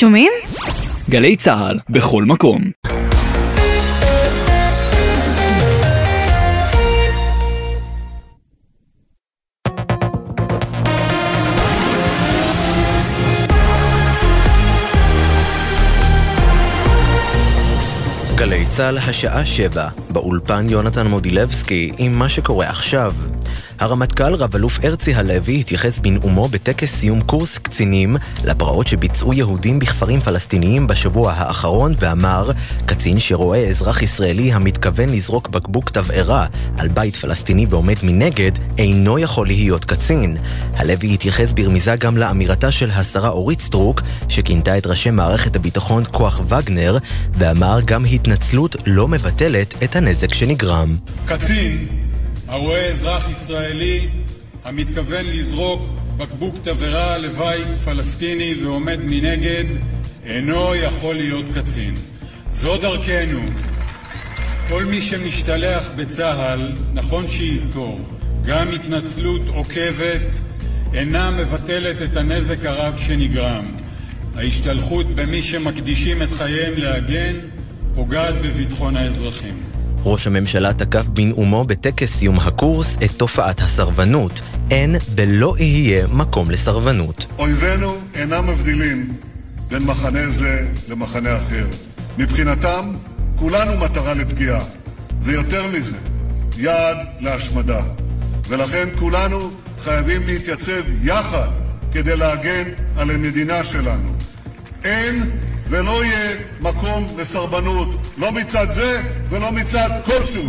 שומעים? גלי צה"ל, בכל מקום. גלי צה"ל השעה שבע, באולפן יונתן מודילבסקי עם מה שקורה עכשיו. הרמטכ"ל רב-אלוף הרצי הלוי התייחס בנאומו בטקס סיום קורס קצינים לפרעות שביצעו יהודים בכפרים פלסטיניים בשבוע האחרון ואמר, קצין שרואה אזרח ישראלי המתכוון לזרוק בקבוק תבערה על בית פלסטיני ועומד מנגד, אינו יכול להיות קצין. הלוי התייחס ברמיזה גם לאמירתה של השרה אורית סטרוק, שכינתה את ראשי מערכת הביטחון כוח וגנר, ואמר גם התנצלות לא מבטלת את הנזק שנגרם. קצין הרואה אזרח ישראלי המתכוון לזרוק בקבוק תבערה לבית פלסטיני ועומד מנגד אינו יכול להיות קצין. זו דרכנו. כל מי שמשתלח בצה"ל, נכון שיזכור, גם התנצלות עוקבת אינה מבטלת את הנזק הרב שנגרם. ההשתלחות במי שמקדישים את חייהם להגן פוגעת בביטחון האזרחים. ראש הממשלה תקף בנאומו בטקס סיום הקורס את תופעת הסרבנות. אין ולא יהיה מקום לסרבנות. אויבינו אינם מבדילים בין מחנה זה למחנה אחר. מבחינתם, כולנו מטרה לפגיעה, ויותר מזה, יעד להשמדה. ולכן כולנו חייבים להתייצב יחד כדי להגן על המדינה שלנו. אין ולא יהיה מקום לסרבנות, לא מצד זה ולא מצד כלשהו.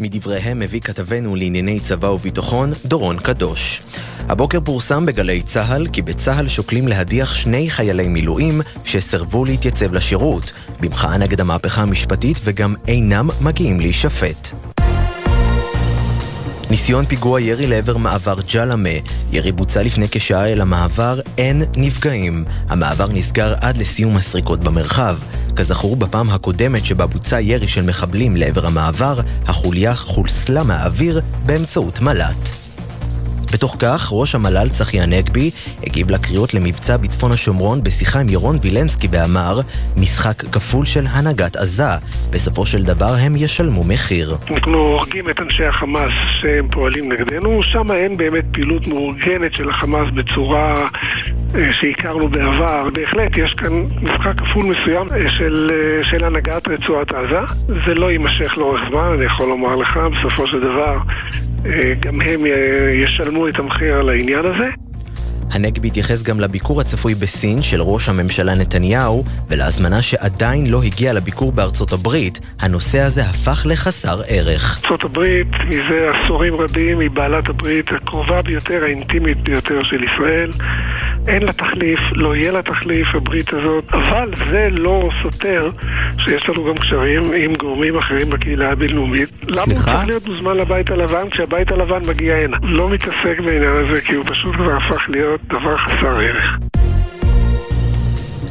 מדבריהם מביא כתבנו לענייני צבא וביטחון, דורון קדוש. הבוקר פורסם בגלי צה"ל כי בצה"ל שוקלים להדיח שני חיילי מילואים שסרבו להתייצב לשירות, במחאה נגד המהפכה המשפטית וגם אינם מגיעים להישפט. ניסיון פיגוע ירי לעבר מעבר ג'למה. ירי בוצע לפני כשעה אל המעבר, אין נפגעים. המעבר נסגר עד לסיום הסריקות במרחב. כזכור, בפעם הקודמת שבה בוצע ירי של מחבלים לעבר המעבר, החוליה חולסלה מהאוויר באמצעות מל"ט. בתוך כך, ראש המל"ל צחי הנגבי הגיב לקריאות למבצע בצפון השומרון בשיחה עם ירון וילנסקי ואמר משחק כפול של הנהגת עזה. בסופו של דבר הם ישלמו מחיר. אנחנו הורגים את אנשי החמאס שהם פועלים נגדנו, שם אין באמת פעילות מאורגנת של החמאס בצורה אה, שהכרנו בעבר. בהחלט יש כאן משחק כפול מסוים אה, של, אה, של הנהגת רצועת עזה. זה לא יימשך לאורך זמן, אני יכול לומר לך, בסופו של דבר גם הם ישלמו את המחיר על העניין הזה. הנגבי התייחס גם לביקור הצפוי בסין של ראש הממשלה נתניהו ולהזמנה שעדיין לא הגיעה לביקור בארצות הברית. הנושא הזה הפך לחסר ערך. ארצות הברית מזה עשורים רבים היא בעלת הברית הקרובה ביותר, האינטימית ביותר של ישראל. אין לה תחליף, לא יהיה לה תחליף, הברית הזאת, אבל זה לא סותר שיש לנו גם קשרים עם גורמים אחרים בקהילה הבינלאומית. למה הוא צריך להיות מוזמן לבית הלבן כשהבית הלבן מגיע הנה? לא מתעסק בעניין הזה כי הוא פשוט כבר הפך להיות דבר חסר ערך.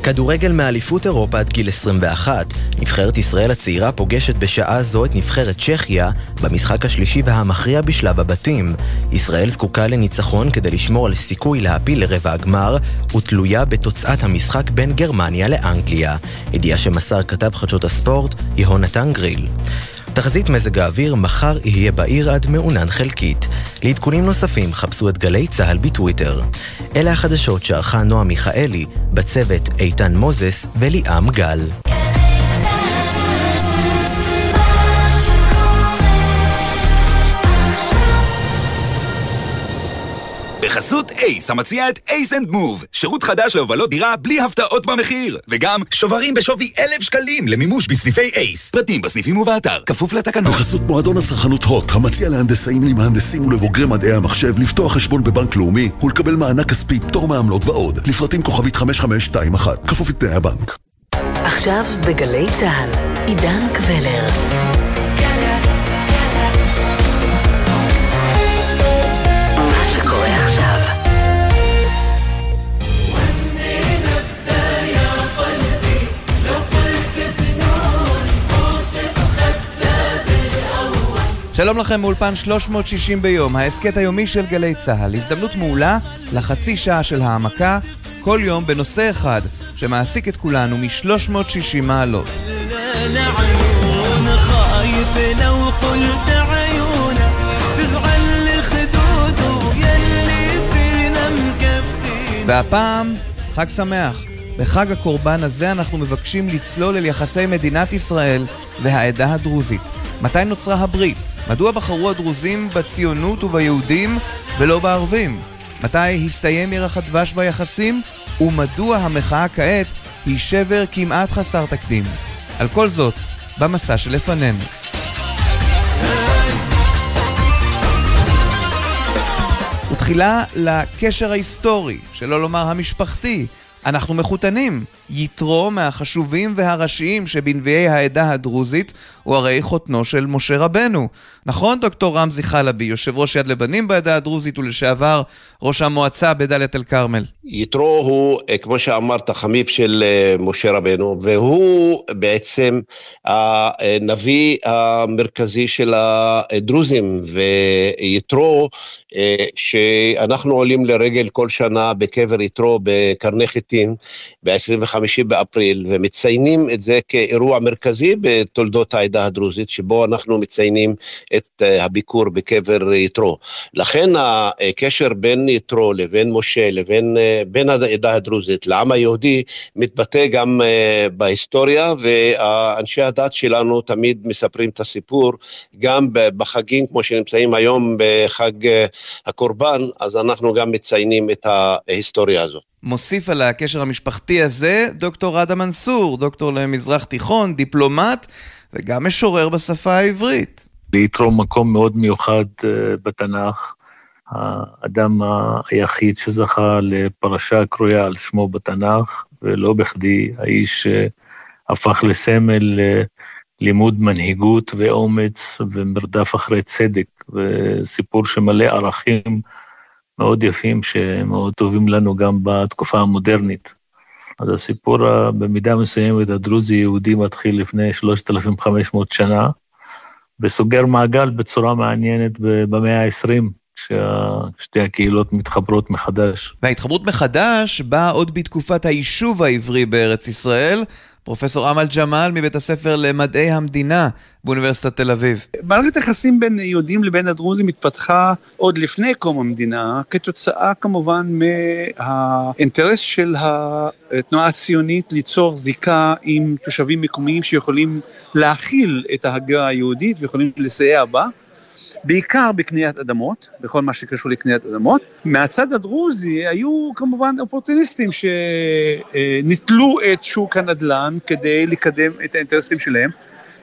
כדורגל מאליפות אירופה עד גיל 21. נבחרת ישראל הצעירה פוגשת בשעה זו את נבחרת צ'כיה במשחק השלישי והמכריע בשלב הבתים. ישראל זקוקה לניצחון כדי לשמור על סיכוי להעפיל לרבע הגמר, ותלויה בתוצאת המשחק בין גרמניה לאנגליה. ידיעה שמסר כתב חדשות הספורט, יהונתן גריל. תחזית מזג האוויר מחר יהיה בעיר עד מעונן חלקית. לעדכונים נוספים חפשו את גלי צה"ל בטוויטר. אלה החדשות שערכה נועה מיכאלי, בצוות איתן מוזס וליאם גל. בחסות אייס, המציע את ACE and Move, שירות חדש להובלות דירה בלי הפתעות במחיר, וגם שוברים בשווי אלף שקלים למימוש בסניפי אייס. פרטים בסניפים ובאתר, כפוף לתקנון. בחסות מועדון הצרכנות הוט, המציע להנדסאים, למהנדסים ולבוגרי מדעי המחשב לפתוח חשבון בבנק לאומי ולקבל מענק כספי, פטור מעמלות ועוד, לפרטים כוכבית 5521, כפוף לתנאי הבנק. עכשיו בגלי צה"ל, עידן קבלר. שלום לכם מאולפן 360 ביום, ההסכת היומי של גלי צה"ל. הזדמנות מעולה לחצי שעה של העמקה, כל יום בנושא אחד שמעסיק את כולנו מ-360 מעלות. והפעם, חג שמח. בחג הקורבן הזה אנחנו מבקשים לצלול אל יחסי מדינת ישראל והעדה הדרוזית. מתי נוצרה הברית? מדוע בחרו הדרוזים בציונות וביהודים ולא בערבים? מתי הסתיים ירח הדבש ביחסים? ומדוע המחאה כעת היא שבר כמעט חסר תקדים? על כל זאת, במסע שלפנינו. ותחילה לקשר ההיסטורי, שלא לומר המשפחתי, אנחנו מחותנים. יתרו מהחשובים והראשיים שבנביאי העדה הדרוזית הוא הרי חותנו של משה רבנו. נכון, דוקטור רמזי חלבי, יושב ראש יד לבנים בעדה הדרוזית ולשעבר ראש המועצה בדאלית אל כרמל? יתרו הוא, אה, כמו שאמרת, חמיף של אה, משה רבנו, והוא בעצם הנביא המרכזי של הדרוזים, ויתרו, אה, שאנחנו עולים לרגל כל שנה בקבר יתרו בקרני חיטין, ב-25 באפריל, ומציינים את זה כאירוע מרכזי בתולדות העדה הדרוזית, שבו אנחנו מציינים את הביקור בקבר יתרו. לכן הקשר בין יתרו לבין משה, לבין בין העדה הדרוזית לעם היהודי, מתבטא גם בהיסטוריה, ואנשי הדת שלנו תמיד מספרים את הסיפור, גם בחגים כמו שנמצאים היום בחג הקורבן, אז אנחנו גם מציינים את ההיסטוריה הזאת. מוסיף על הקשר המשפחתי הזה דוקטור ראדה מנסור, דוקטור למזרח תיכון, דיפלומט וגם משורר בשפה העברית. ליתרום מקום מאוד מיוחד uh, בתנ"ך. האדם היחיד שזכה לפרשה קרויה על שמו בתנ"ך, ולא בכדי האיש הפך לסמל לימוד מנהיגות ואומץ ומרדף אחרי צדק, וסיפור שמלא ערכים מאוד יפים שמאוד טובים לנו גם בתקופה המודרנית. אז הסיפור במידה מסוימת הדרוזי-יהודי מתחיל לפני 3,500 שנה, וסוגר מעגל בצורה מעניינת במאה ה-20, כששתי הקהילות מתחברות מחדש. וההתחברות מחדש באה עוד בתקופת היישוב העברי בארץ ישראל, פרופסור אמל ג'מאל מבית הספר למדעי המדינה באוניברסיטת תל אביב. מערכת היחסים בין יהודים לבין הדרוזים התפתחה עוד לפני קום המדינה, כתוצאה כמובן מהאינטרס של התנועה הציונית ליצור זיקה עם תושבים מקומיים שיכולים להכיל את ההגירה היהודית ויכולים לסייע בה. בעיקר בקניית אדמות, בכל מה שקשור לקניית אדמות. מהצד הדרוזי היו כמובן אופורטוניסטים שניטלו את שוק הנדל"ן כדי לקדם את האינטרסים שלהם.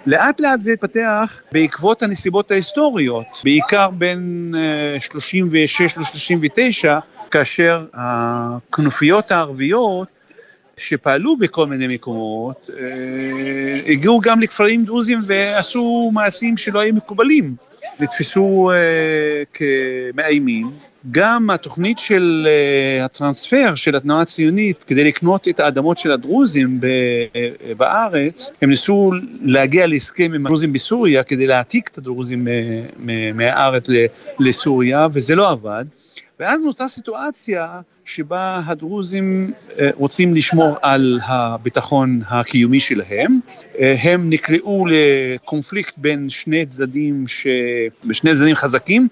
לאט לאט זה התפתח בעקבות הנסיבות ההיסטוריות, בעיקר בין 36 אה, ל-39, כאשר הכנופיות הערביות שפעלו בכל מיני מקומות, אה, הגיעו גם לכפרים דרוזים ועשו מעשים שלא היו מקובלים. נתפסו uh, כמאיימים. גם התוכנית של uh, הטרנספר של התנועה הציונית כדי לקנות את האדמות של הדרוזים uh, בארץ, הם ניסו להגיע להסכם עם הדרוזים בסוריה כדי להעתיק את הדרוזים מהארץ לסוריה, וזה לא עבד. ואז נוצרה סיטואציה שבה הדרוזים אה, רוצים לשמור על הביטחון הקיומי שלהם. אה, הם נקלעו לקונפליקט בין שני צדדים, ש... שני צדדים חזקים,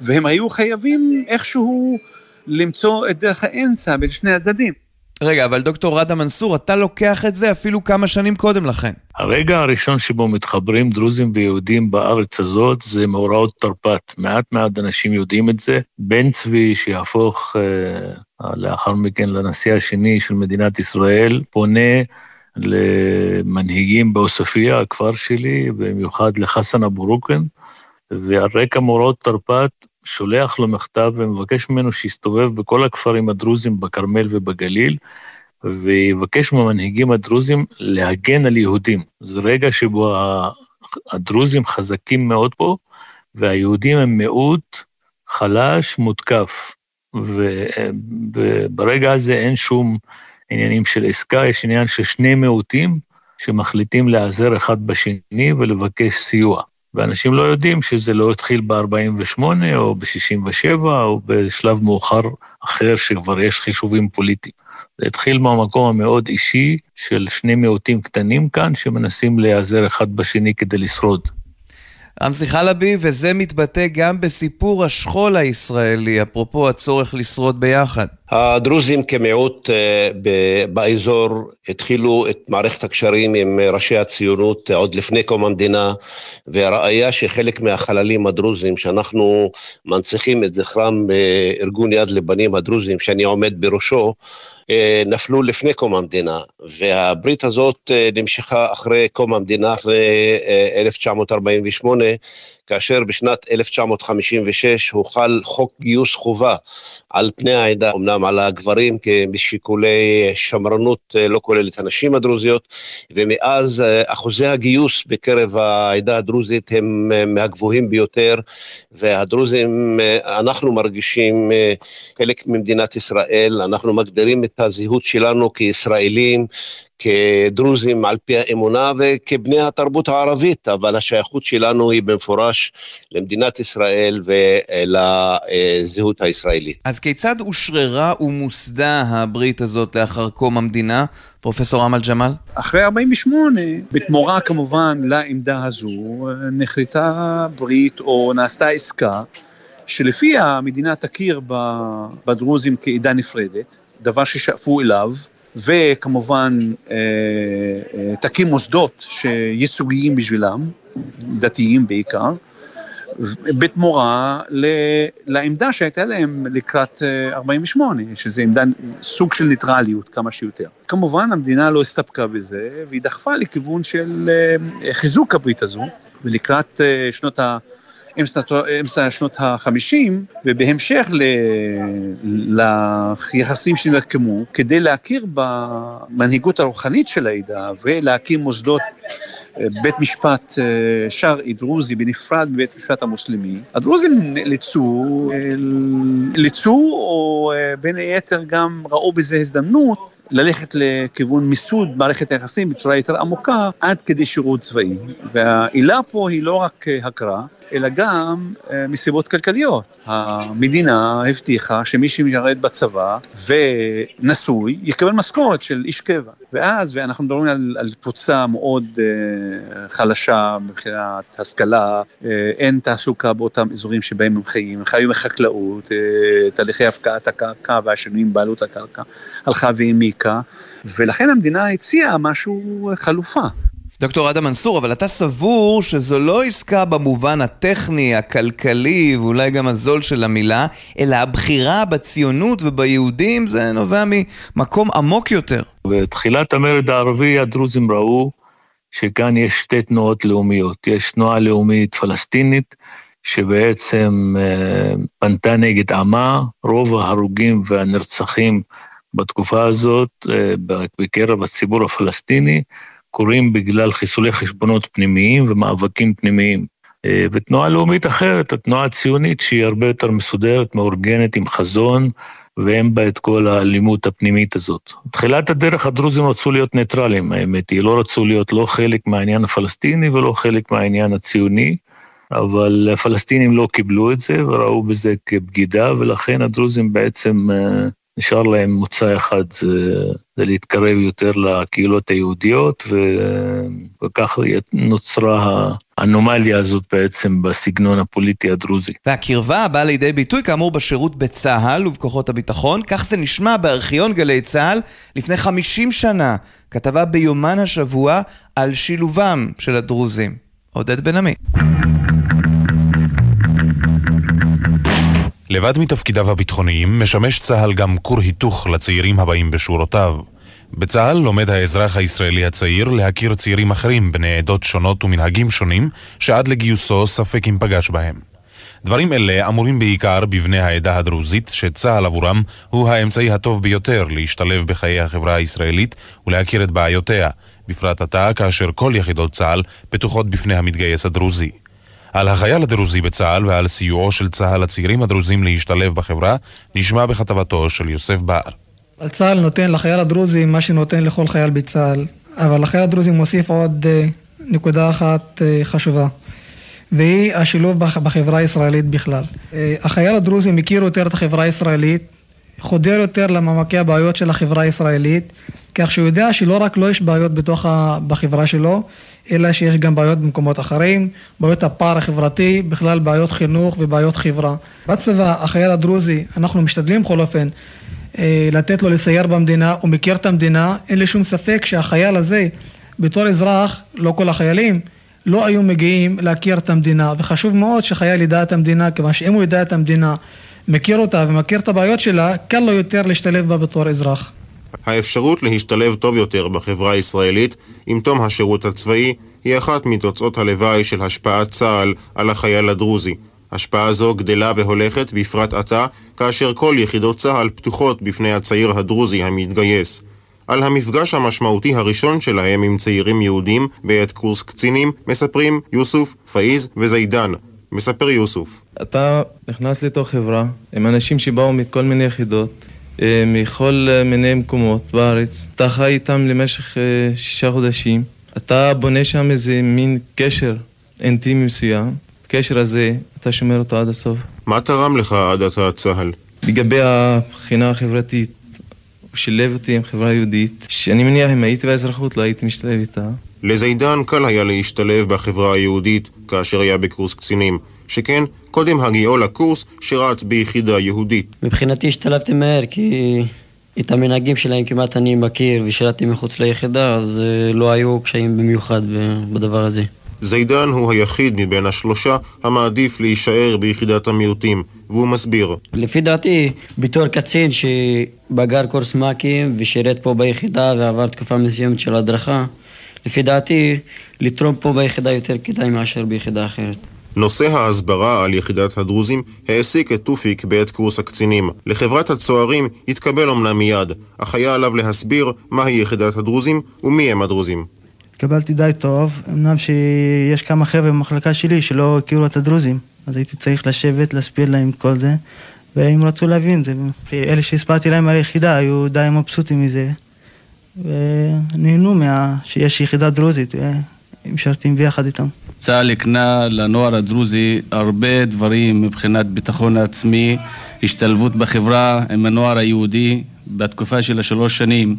והם היו חייבים איכשהו למצוא את דרך האמצע בין שני הצדדים. רגע, אבל דוקטור ראדה מנסור, אתה לוקח את זה אפילו כמה שנים קודם לכן. הרגע הראשון שבו מתחברים דרוזים ויהודים בארץ הזאת זה מאורעות תרפ"ט. מעט מעט אנשים יודעים את זה. בן צבי, שיהפוך אה, לאחר מכן לנשיא השני של מדינת ישראל, פונה למנהיגים בעוספיא, הכפר שלי, במיוחד לחסן אבו רוקן, ועל רקע מאורעות תרפ"ט שולח לו מכתב ומבקש ממנו שיסתובב בכל הכפרים הדרוזים בכרמל ובגליל, ויבקש מהמנהיגים הדרוזים להגן על יהודים. זה רגע שבו הדרוזים חזקים מאוד פה, והיהודים הם מיעוט חלש, מותקף. וברגע הזה אין שום עניינים של עסקה, יש עניין של שני מיעוטים שמחליטים להיעזר אחד בשני ולבקש סיוע. ואנשים לא יודעים שזה לא התחיל ב-48 או ב-67 או בשלב מאוחר אחר שכבר יש חישובים פוליטיים. זה התחיל מהמקום המאוד אישי של שני מיעוטים קטנים כאן שמנסים להיעזר אחד בשני כדי לשרוד. רמזי חלבי, וזה מתבטא גם בסיפור השכול הישראלי, אפרופו הצורך לשרוד ביחד. הדרוזים כמיעוט אה, באזור התחילו את מערכת הקשרים עם ראשי הציונות עוד לפני קום המדינה, והראיה שחלק מהחללים הדרוזים, שאנחנו מנציחים את זכרם בארגון יד לבנים הדרוזים, שאני עומד בראשו, אה, נפלו לפני קום המדינה, והברית הזאת אה, נמשכה אחרי קום המדינה, אחרי 1948, כאשר בשנת 1956 הוחל חוק גיוס חובה על פני העדה, אמנם על הגברים משיקולי שמרנות אה, לא כולל את הנשים הדרוזיות, ומאז אה, אחוזי הגיוס בקרב העדה הדרוזית הם אה, מהגבוהים ביותר, והדרוזים, אנחנו מרגישים חלק ממדינת ישראל, אנחנו מגדירים את הזהות שלנו כישראלים, כדרוזים על פי האמונה וכבני התרבות הערבית, אבל השייכות שלנו היא במפורש למדינת ישראל ולזהות הישראלית. אז כיצד אושררה ומוסדה הברית הזאת לאחר קום המדינה? פרופסור אמל ג'מאל? אחרי 48, בתמורה כמובן לעמדה הזו, נחלטה ברית או נעשתה עסקה שלפיה המדינה תכיר בדרוזים כעדה נפרדת, דבר ששאפו אליו. וכמובן אה, אה, תקים מוסדות שייצוגיים בשבילם, דתיים בעיקר, בתמורה לעמדה שהייתה להם לקראת 48, אה, שזה עמדה, סוג של ניטרליות כמה שיותר. כמובן המדינה לא הסתפקה בזה, והיא דחפה לכיוון של חיזוק הברית הזו, ולקראת שנות ה... אמצע שנות החמישים, ובהמשך ל... ליחסים שנרקמו, כדי להכיר במנהיגות הרוחנית של העדה ולהקים מוסדות אה, בית משפט אה, שרעי דרוזי בנפרד מבית משפט המוסלמי, הדרוזים נאלצו, אה, נאלצו או בין היתר גם ראו בזה הזדמנות ללכת לכיוון מיסוד מערכת היחסים בצורה יותר עמוקה עד כדי שירות צבאי. והעילה פה היא לא רק הכרה, אלא גם אה, מסיבות כלכליות. המדינה הבטיחה שמי שמשרת בצבא ונשוי יקבל משכורת של איש קבע. ואז, ואנחנו מדברים על, על קבוצה מאוד uh, חלשה מבחינת השכלה, uh, אין תעסוקה באותם אזורים שבהם הם חיים, הם חיו מחקלאות, uh, תהליכי הפקעת הקרקע והשינויים בעלות הקרקע הלכה והעמיקה, ולכן המדינה הציעה משהו חלופה. דוקטור אדם מנסור, אבל אתה סבור שזו לא עסקה במובן הטכני, הכלכלי ואולי גם הזול של המילה, אלא הבחירה בציונות וביהודים זה נובע ממקום עמוק יותר. בתחילת המרד הערבי הדרוזים ראו שכאן יש שתי תנועות לאומיות. יש תנועה לאומית פלסטינית, שבעצם אה, פנתה נגד עמה, רוב ההרוגים והנרצחים בתקופה הזאת אה, בקרב הציבור הפלסטיני, קורים בגלל חיסולי חשבונות פנימיים ומאבקים פנימיים. אה, ותנועה לאומית אחרת, התנועה הציונית, שהיא הרבה יותר מסודרת, מאורגנת, עם חזון, ואין בה את כל האלימות הפנימית הזאת. תחילת הדרך הדרוזים רצו להיות ניטרלים, האמת היא, לא רצו להיות לא חלק מהעניין הפלסטיני ולא חלק מהעניין הציוני, אבל הפלסטינים לא קיבלו את זה וראו בזה כבגידה, ולכן הדרוזים בעצם אה, נשאר להם מוצא אחד, זה, זה להתקרב יותר לקהילות היהודיות, ו, וכך נוצרה האנומליה הזאת בעצם בסגנון הפוליטי הדרוזי. והקרבה באה לידי ביטוי כאמור בשירות בצה"ל ובכוחות הביטחון, כך זה נשמע בארכיון גלי צה"ל לפני 50 שנה, כתבה ביומן השבוע על שילובם של הדרוזים. עודד בן עמי. לבד מתפקידיו הביטחוניים, משמש צה"ל גם כור היתוך לצעירים הבאים בשורותיו. בצה"ל לומד האזרח הישראלי הצעיר להכיר צעירים אחרים בני עדות שונות ומנהגים שונים, שעד לגיוסו ספק אם פגש בהם. דברים אלה אמורים בעיקר בבני העדה הדרוזית, שצה"ל עבורם הוא האמצעי הטוב ביותר להשתלב בחיי החברה הישראלית ולהכיר את בעיותיה, בפרט עתה כאשר כל יחידות צה"ל פתוחות בפני המתגייס הדרוזי. על החייל הדרוזי בצה"ל ועל סיועו של צה"ל לצעירים הדרוזים להשתלב בחברה, נשמע בכתבתו של יוסף בר. צה"ל נותן לחייל הדרוזי מה שנותן לכל חייל בצה"ל, אבל לחייל הדרוזי מוסיף עוד אה, נקודה אחת אה, חשובה. והיא השילוב בחברה הישראלית בכלל. אה, החייל הדרוזי מכיר יותר את החברה הישראלית, חודר יותר למעמקי הבעיות של החברה הישראלית, כך שהוא יודע שלא רק לא יש בעיות בתוך ה... בחברה שלו, אלא שיש גם בעיות במקומות אחרים, בעיות הפער החברתי, בכלל בעיות חינוך ובעיות חברה. בצבא, החייל הדרוזי, אנחנו משתדלים בכל אופן אה, לתת לו לסייר במדינה, הוא מכיר את המדינה, אין לי שום ספק שהחייל הזה, בתור אזרח, לא כל החיילים, לא היו מגיעים להכיר את המדינה, וחשוב מאוד שחייל ידע את המדינה, כיוון שאם הוא ידע את המדינה, מכיר אותה ומכיר את הבעיות שלה, קל לו יותר להשתלב בה בתור אזרח. האפשרות להשתלב טוב יותר בחברה הישראלית עם תום השירות הצבאי היא אחת מתוצאות הלוואי של השפעת צה"ל על החייל הדרוזי. השפעה זו גדלה והולכת בפרט עתה, כאשר כל יחידות צה"ל פתוחות בפני הצעיר הדרוזי המתגייס. על המפגש המשמעותי הראשון שלהם עם צעירים יהודים בעת קורס קצינים, מספרים יוסוף, פאיז וזידן. מספר יוסוף. אתה נכנס לתוך חברה עם אנשים שבאו מכל מיני יחידות, מכל אה, מיני מקומות בארץ. אתה חי איתם למשך אה, שישה חודשים. אתה בונה שם איזה מין קשר אינטימי מסוים. הקשר הזה, אתה שומר אותו עד הסוף. מה תרם לך עד עתה צה"ל? לגבי הבחינה החברתית, הוא שילב אותי עם חברה יהודית, שאני מניח אם הייתי באזרחות לא הייתי משתלב איתה. לזידן קל היה להשתלב בחברה היהודית כאשר היה בקורס קצינים, שכן קודם הגיעו לקורס שירת ביחידה יהודית. מבחינתי השתלבתי מהר כי את המנהגים שלהם כמעט אני מכיר ושירתי מחוץ ליחידה, אז אה, לא היו קשיים במיוחד בדבר הזה. זידן הוא היחיד מבין השלושה המעדיף להישאר ביחידת המיעוטים, והוא מסביר. לפי דעתי, בתור קצין שבגר קורס מ"כים ושירת פה ביחידה ועבר תקופה מסוימת של הדרכה, לפי דעתי, לתרום פה ביחידה יותר כדאי מאשר ביחידה אחרת. נושא ההסברה על יחידת הדרוזים העסיק את טופיק בעת קורס הקצינים. לחברת הצוערים התקבל אמנם מיד, אך היה עליו להסביר מהי יחידת הדרוזים ומי הם הדרוזים. התקבלתי די טוב, אמנם שיש כמה חבר'ה במחלקה שלי שלא הכירו את הדרוזים, אז הייתי צריך לשבת, להסביר להם את כל זה, והם רצו להבין זה. אלה שהסברתי להם על היחידה היו די מבסוטים מזה, ונהנו מה... שיש יחידה דרוזית, והם משרתים ביחד איתם. צה"ל הקנה לנוער הדרוזי הרבה דברים מבחינת ביטחון עצמי, השתלבות בחברה עם הנוער היהודי בתקופה של השלוש שנים.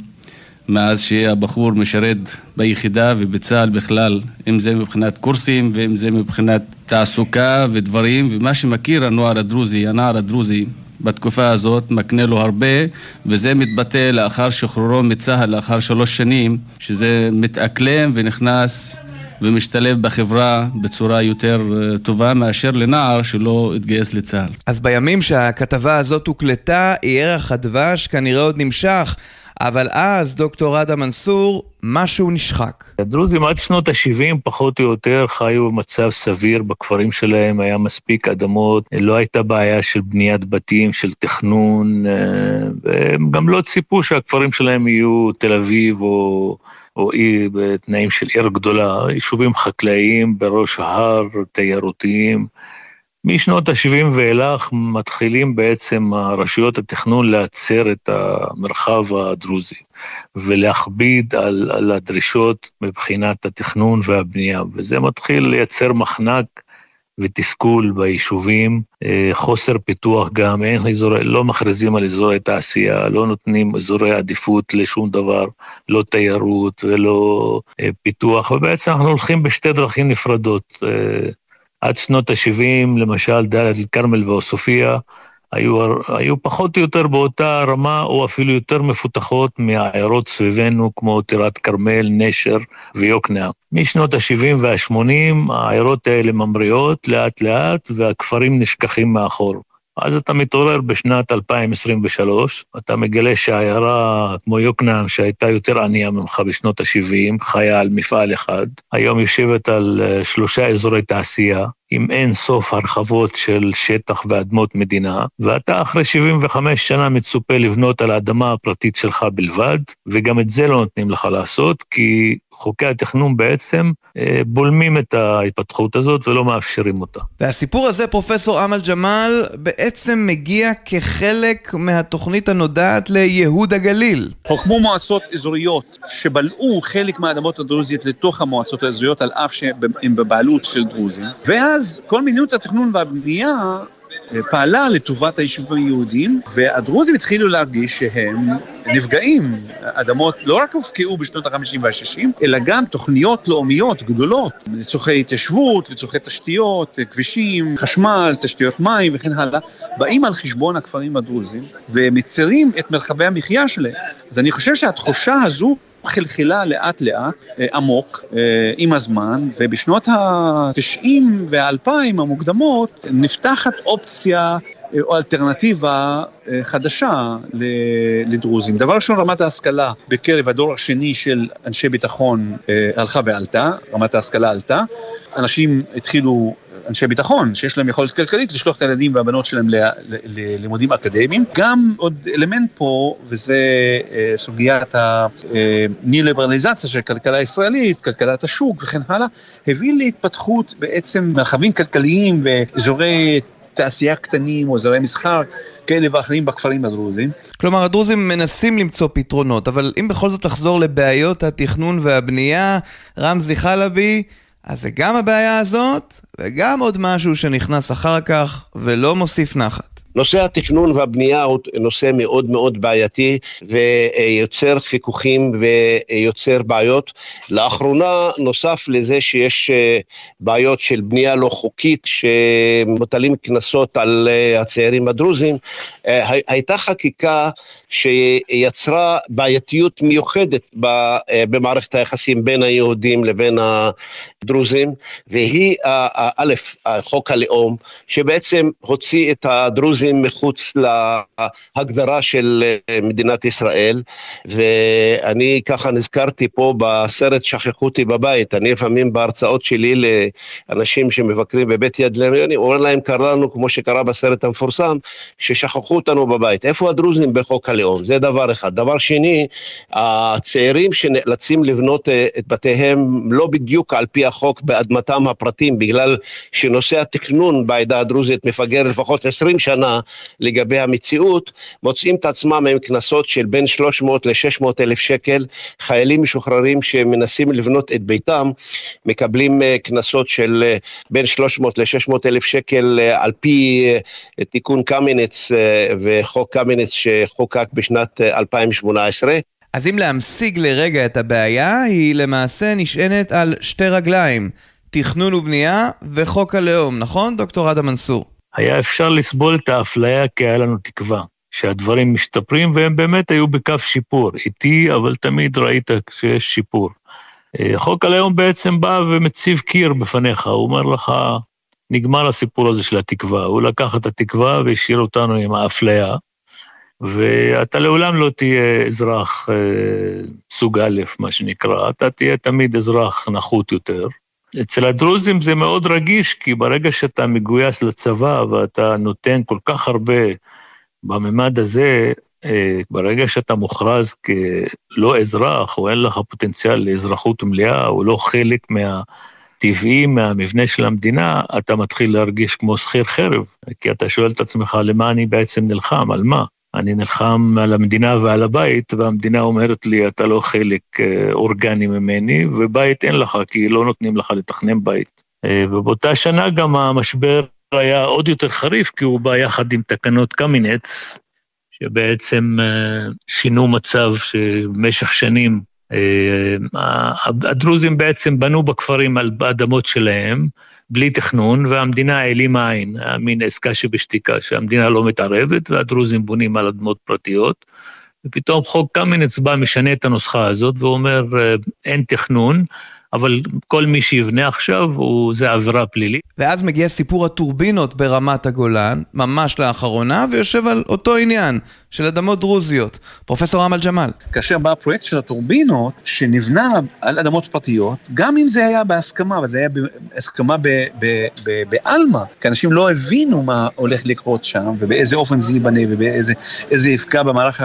מאז שהבחור משרת ביחידה ובצה"ל בכלל, אם זה מבחינת קורסים ואם זה מבחינת תעסוקה ודברים, ומה שמכיר הנוער הדרוזי, הנער הדרוזי בתקופה הזאת מקנה לו הרבה, וזה מתבטא לאחר שחרורו מצה"ל לאחר שלוש שנים, שזה מתאקלם ונכנס ומשתלב בחברה בצורה יותר אה, טובה מאשר לנער שלא התגייס לצה"ל. אז בימים שהכתבה הזאת הוקלטה, ירח הדבש כנראה עוד נמשך. אבל אז, דוקטור אדם מנסור, משהו נשחק. הדרוזים עד שנות ה-70 פחות או יותר חיו במצב סביר בכפרים שלהם, היה מספיק אדמות, לא הייתה בעיה של בניית בתים, של תכנון, אה, והם גם לא ציפו שהכפרים שלהם יהיו תל אביב או... או אי בתנאים של עיר גדולה, יישובים חקלאיים בראש ההר, תיירותיים. משנות ה-70 ואילך מתחילים בעצם רשויות התכנון להצר את המרחב הדרוזי ולהכביד על, על הדרישות מבחינת התכנון והבנייה, וזה מתחיל לייצר מחנק ותסכול ביישובים, אה, חוסר פיתוח גם, אין אזורי, לא מכריזים על אזורי תעשייה, לא נותנים אזורי עדיפות לשום דבר, לא תיירות ולא אה, פיתוח, ובעצם אנחנו הולכים בשתי דרכים נפרדות. אה, עד שנות ה-70, למשל דאלית אל-כרמל ועוספיא, היו, היו פחות או יותר באותה רמה, או אפילו יותר מפותחות מהעיירות סביבנו, כמו טירת כרמל, נשר ויוקנעם. משנות ה-70 וה-80, העיירות האלה ממריאות לאט-לאט, והכפרים נשכחים מאחור. אז אתה מתעורר בשנת 2023, אתה מגלה שעיירה כמו יוקנעם, שהייתה יותר ענייה ממך בשנות ה-70, חיה על מפעל אחד, היום יושבת על אה, שלושה אזורי תעשייה, עם אין סוף הרחבות של שטח ואדמות מדינה, ואתה אחרי 75 שנה מצופה לבנות על האדמה הפרטית שלך בלבד, וגם את זה לא נותנים לך לעשות, כי חוקי התכנון בעצם אה, בולמים את ההתפתחות הזאת ולא מאפשרים אותה. והסיפור הזה, פרופסור אמל ג'מאל, בעצם מגיע כחלק מהתוכנית הנודעת לייהוד הגליל. הוקמו מועצות אזוריות שבלעו חלק מהאדמות הדרוזיות לתוך המועצות האזוריות, על אף שהן בבעלות של דרוזים, ואז ואז כל מדיניות התכנון והבנייה פעלה לטובת היישובים היהודיים, והדרוזים התחילו להרגיש שהם נפגעים. אדמות לא רק הופקעו בשנות ה-50 וה-60, אלא גם תוכניות לאומיות גדולות, לצורכי התיישבות, לצורכי תשתיות, כבישים, חשמל, תשתיות מים וכן הלאה, באים על חשבון הכפרים הדרוזים ומצרים את מרחבי המחיה שלהם. אז אני חושב שהתחושה הזו חלחלה לאט לאט, עמוק, עם הזמן, ובשנות ה-90 וה-2000 המוקדמות נפתחת אופציה או אלטרנטיבה חדשה לדרוזים. דבר ראשון, רמת ההשכלה בקרב הדור השני של אנשי ביטחון הלכה ועלתה, רמת ההשכלה עלתה. אנשים התחילו אנשי ביטחון, שיש להם יכולת כלכלית, לשלוח את הילדים והבנות שלהם ללימודים אקדמיים. גם עוד אלמנט פה, וזה סוגיית הניאו-ליברליזציה של הכלכלה הישראלית, כלכלת השוק וכן הלאה, הביא להתפתחות בעצם מרחבים כלכליים ואזורי תעשייה קטנים או אזורי מסחר. כאלה ואחרים בכפרים הדרוזיים. כלומר, הדרוזים מנסים למצוא פתרונות, אבל אם בכל זאת לחזור לבעיות התכנון והבנייה, רמזי חלבי, אז זה גם הבעיה הזאת, וגם עוד משהו שנכנס אחר כך ולא מוסיף נחת. נושא התכנון והבנייה הוא נושא מאוד מאוד בעייתי ויוצר חיכוכים ויוצר בעיות. לאחרונה, נוסף לזה שיש בעיות של בנייה לא חוקית, שמוטלים קנסות על הצעירים הדרוזים, הייתה חקיקה שיצרה בעייתיות מיוחדת במערכת היחסים בין היהודים לבין הדרוזים, והיא, א', חוק הלאום, שבעצם הוציא את הדרוזים מחוץ להגדרה של מדינת ישראל, ואני ככה נזכרתי פה בסרט שכחו אותי בבית, אני לפעמים בהרצאות שלי לאנשים שמבקרים בבית יד לריוני, אומר להם קרה לנו כמו שקרה בסרט המפורסם, ששכחו אותנו בבית. איפה הדרוזים בחוק הלאום? זה דבר אחד. דבר שני, הצעירים שנאלצים לבנות את בתיהם לא בדיוק על פי החוק באדמתם הפרטים, בגלל שנושא התכנון בעדה הדרוזית מפגר לפחות 20 שנה לגבי המציאות, מוצאים את עצמם עם קנסות של בין 300 ל-600 אלף שקל. חיילים משוחררים שמנסים לבנות את ביתם מקבלים קנסות של בין 300 ל-600 אלף שקל על פי תיקון קמיניץ וחוק קמיניץ שחוקק בשנת 2018. אז אם להמשיג לרגע את הבעיה, היא למעשה נשענת על שתי רגליים, תכנון ובנייה וחוק הלאום, נכון, דוקטור אדם מנסור? היה אפשר לסבול את האפליה כי היה לנו תקווה, שהדברים משתפרים והם באמת היו בקו שיפור, איטי, אבל תמיד ראית שיש שיפור. חוק הלאום בעצם בא ומציב קיר בפניך, הוא אומר לך, נגמר הסיפור הזה של התקווה. הוא לקח את התקווה והשאיר אותנו עם האפליה, ואתה לעולם לא תהיה אזרח אה, סוג א', מה שנקרא, אתה תהיה תמיד אזרח נחות יותר. אצל הדרוזים זה מאוד רגיש, כי ברגע שאתה מגויס לצבא ואתה נותן כל כך הרבה בממד הזה, אה, ברגע שאתה מוכרז כלא אזרח, או אין לך פוטנציאל לאזרחות מלאה, או לא חלק מה... טבעי מהמבנה של המדינה, אתה מתחיל להרגיש כמו שכיר חרב, כי אתה שואל את עצמך, למה אני בעצם נלחם, על מה? אני נלחם על המדינה ועל הבית, והמדינה אומרת לי, אתה לא חלק אורגני ממני, ובית אין לך, כי לא נותנים לך לתכנן בית. ובאותה שנה גם המשבר היה עוד יותר חריף, כי הוא בא יחד עם תקנות קמינץ, שבעצם שינו מצב שבמשך שנים הדרוזים בעצם בנו בכפרים על האדמות שלהם, בלי תכנון, והמדינה העלימה עין, מין עסקה שבשתיקה, שהמדינה לא מתערבת, והדרוזים בונים על אדמות פרטיות. ופתאום חוק קמיניץ בא, משנה את הנוסחה הזאת, ואומר, אין תכנון, אבל כל מי שיבנה עכשיו, הוא, זה עבירה פלילית. ואז מגיע סיפור הטורבינות ברמת הגולן, ממש לאחרונה, ויושב על אותו עניין, של אדמות דרוזיות. פרופסור אמל ג'מאל. כאשר בא הפרויקט של הטורבינות, שנבנה על אדמות פרטיות, גם אם זה היה בהסכמה, וזה היה בהסכמה בעלמא, כי אנשים לא הבינו מה הולך לקרות שם, ובאיזה אופן זה ייבנה, ובאיזה יפגע במערך,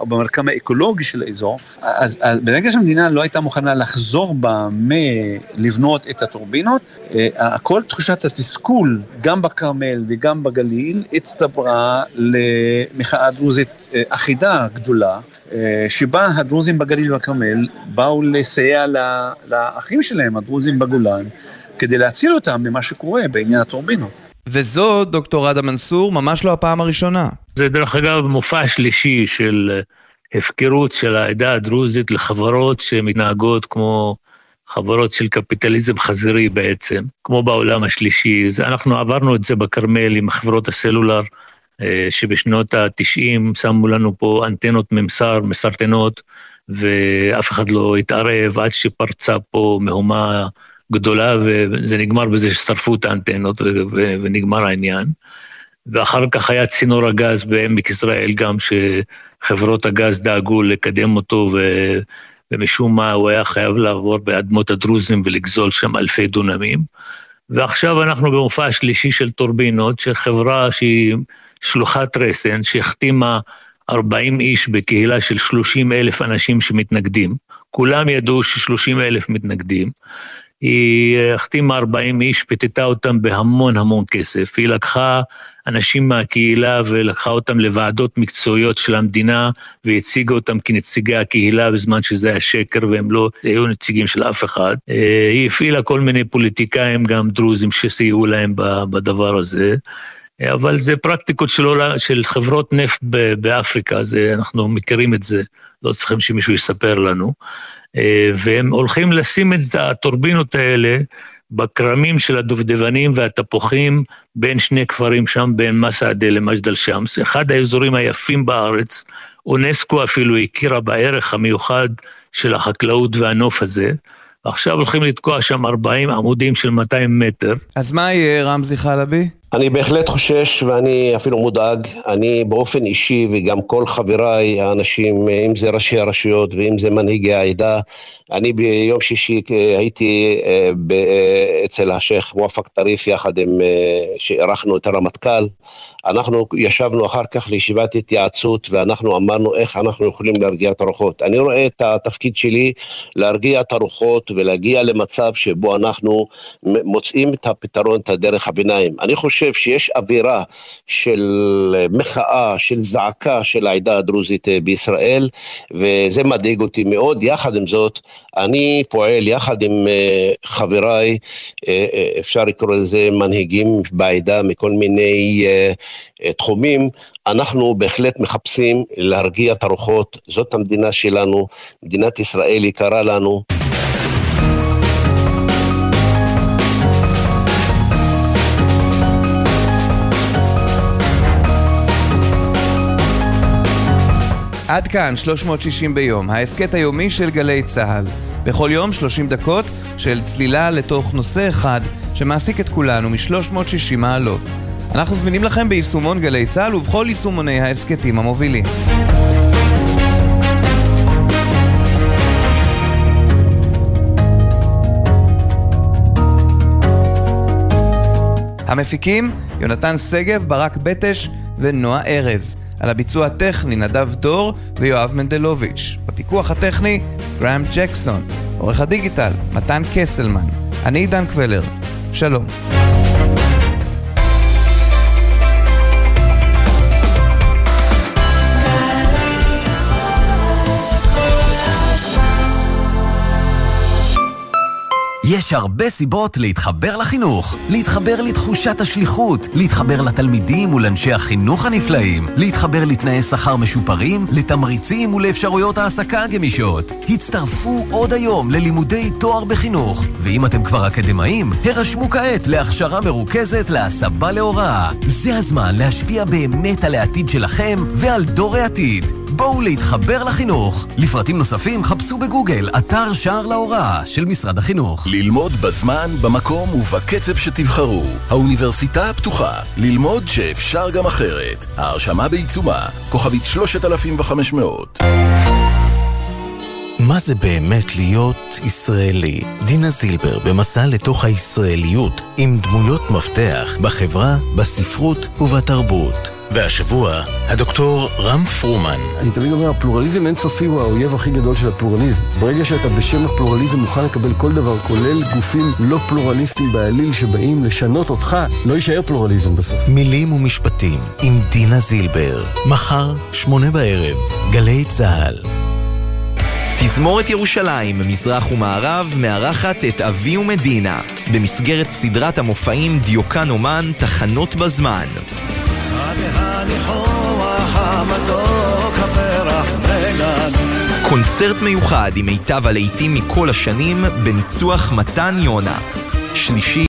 במרקם האקולוגי של האזור, אז, אז ברגע שהמדינה לא הייתה מוכנה לחזור בה מלבנות את הטורבינות, כל תחושת התסכול, גם בכרמל וגם בגליל, הצטברה למחאה דרוזית אחידה גדולה, שבה הדרוזים בגליל ובכרמל באו לסייע לאחים שלהם, הדרוזים בגולן, כדי להציל אותם ממה שקורה בעניין הטורבינות. וזו, דוקטור עדה מנסור, ממש לא הפעם הראשונה. זה דרך אגב מופע שלישי של הפקרות של העדה הדרוזית לחברות שמתנהגות כמו חברות של קפיטליזם חזירי בעצם, כמו בעולם השלישי. זה, אנחנו עברנו את זה בכרמל עם חברות הסלולר, אה, שבשנות ה-90 שמו לנו פה אנטנות ממסר, מסרטנות, ואף אחד לא התערב עד שפרצה פה מהומה גדולה, וזה נגמר בזה ששרפו את האנטנות ונגמר העניין. ואחר כך היה צינור הגז בעמק יזרעאל גם, שחברות הגז דאגו לקדם אותו, ו... ומשום מה הוא היה חייב לעבור באדמות הדרוזים ולגזול שם אלפי דונמים. ועכשיו אנחנו במופע השלישי של טורבינות, שחברה שהיא שלוחת רסן, שהחתימה 40 איש בקהילה של 30 אלף אנשים שמתנגדים. כולם ידעו ש-30 אלף מתנגדים. היא החתימה 40 איש, פיתתה אותם בהמון המון כסף. היא לקחה אנשים מהקהילה ולקחה אותם לוועדות מקצועיות של המדינה והציגה אותם כנציגי הקהילה בזמן שזה היה שקר והם לא היו נציגים של אף אחד. אה, היא הפעילה כל מיני פוליטיקאים, גם דרוזים, שסייעו להם בדבר הזה. אבל זה פרקטיקות של, של חברות נפט באפריקה, זה, אנחנו מכירים את זה, לא צריכים שמישהו יספר לנו. אה, והם הולכים לשים את הטורבינות האלה בכרמים של הדובדבנים והתפוחים בין שני כפרים שם, בין מסעדה למג'דל שמס, אחד האזורים היפים בארץ, אונסקו אפילו הכירה בערך המיוחד של החקלאות והנוף הזה. עכשיו הולכים לתקוע שם 40 עמודים של 200 מטר. אז מה יהיה, רמזי חלבי? אני בהחלט חושש ואני אפילו מודאג. אני באופן אישי וגם כל חבריי האנשים, אם זה ראשי הרשויות ואם זה מנהיגי העדה, אני ביום שישי הייתי אה, אצל השייח' מואפק טריף יחד עם, אה, שאירחנו את הרמטכ"ל. אנחנו ישבנו אחר כך לישיבת התייעצות ואנחנו אמרנו איך אנחנו יכולים להרגיע את הרוחות. אני רואה את התפקיד שלי להרגיע את הרוחות ולהגיע למצב שבו אנחנו מוצאים את הפתרון, את הדרך הביניים. אני חושב שיש אווירה של מחאה, של זעקה של העדה הדרוזית אה, בישראל וזה מדאיג אותי מאוד. יחד עם זאת, אני פועל יחד עם אה, חבריי, אה, אה, אפשר לקרוא לזה מנהיגים בעדה מכל מיני תחומים, אנחנו בהחלט מחפשים להרגיע את הרוחות, זאת המדינה שלנו, מדינת ישראל יקרה לנו. עד כאן 360 ביום, ההסכת היומי של גלי צה"ל. בכל יום 30 דקות של צלילה לתוך נושא אחד שמעסיק את כולנו מ-360 מעלות. אנחנו זמינים לכם ביישומון גלי צה"ל ובכל יישומוני ההסכתים המובילים. המפיקים יונתן שגב, ברק בטש ונועה ארז. על הביצוע הטכני נדב דור ויואב מנדלוביץ'. בפיקוח הטכני גראם ג'קסון. עורך הדיגיטל מתן קסלמן. אני עידן קבלר. שלום. יש הרבה סיבות להתחבר לחינוך, להתחבר לתחושת השליחות, להתחבר לתלמידים ולאנשי החינוך הנפלאים, להתחבר לתנאי שכר משופרים, לתמריצים ולאפשרויות העסקה גמישות. הצטרפו עוד היום ללימודי תואר בחינוך, ואם אתם כבר אקדמאים, הרשמו כעת להכשרה מרוכזת להסבה להוראה. זה הזמן להשפיע באמת על העתיד שלכם ועל דור העתיד. בואו להתחבר לחינוך. לפרטים נוספים חפשו בגוגל אתר שער להוראה של משרד החינוך. ללמוד בזמן, במקום ובקצב שתבחרו. האוניברסיטה הפתוחה, ללמוד שאפשר גם אחרת. ההרשמה בעיצומה, כוכבית 3500. מה זה באמת להיות ישראלי? דינה זילבר במסע לתוך הישראליות עם דמויות מפתח בחברה, בספרות ובתרבות. והשבוע, הדוקטור רם פרומן. אני תמיד אומר, הפלורליזם אינסופי הוא האויב הכי גדול של הפלורליזם. ברגע שאתה בשם הפלורליזם מוכן לקבל כל דבר, כולל גופים לא פלורליסטיים בעליל שבאים לשנות אותך, לא יישאר פלורליזם בסוף. מילים ומשפטים עם דינה זילבר. מחר, שמונה בערב, גלי צה"ל. תזמורת ירושלים, מזרח ומערב, מארחת את אבי ומדינה, במסגרת סדרת המופעים דיוקן אומן, תחנות בזמן. קונצרט מיוחד עם מיטב הלהיטים מכל השנים, בניצוח מתן יונה. שלישי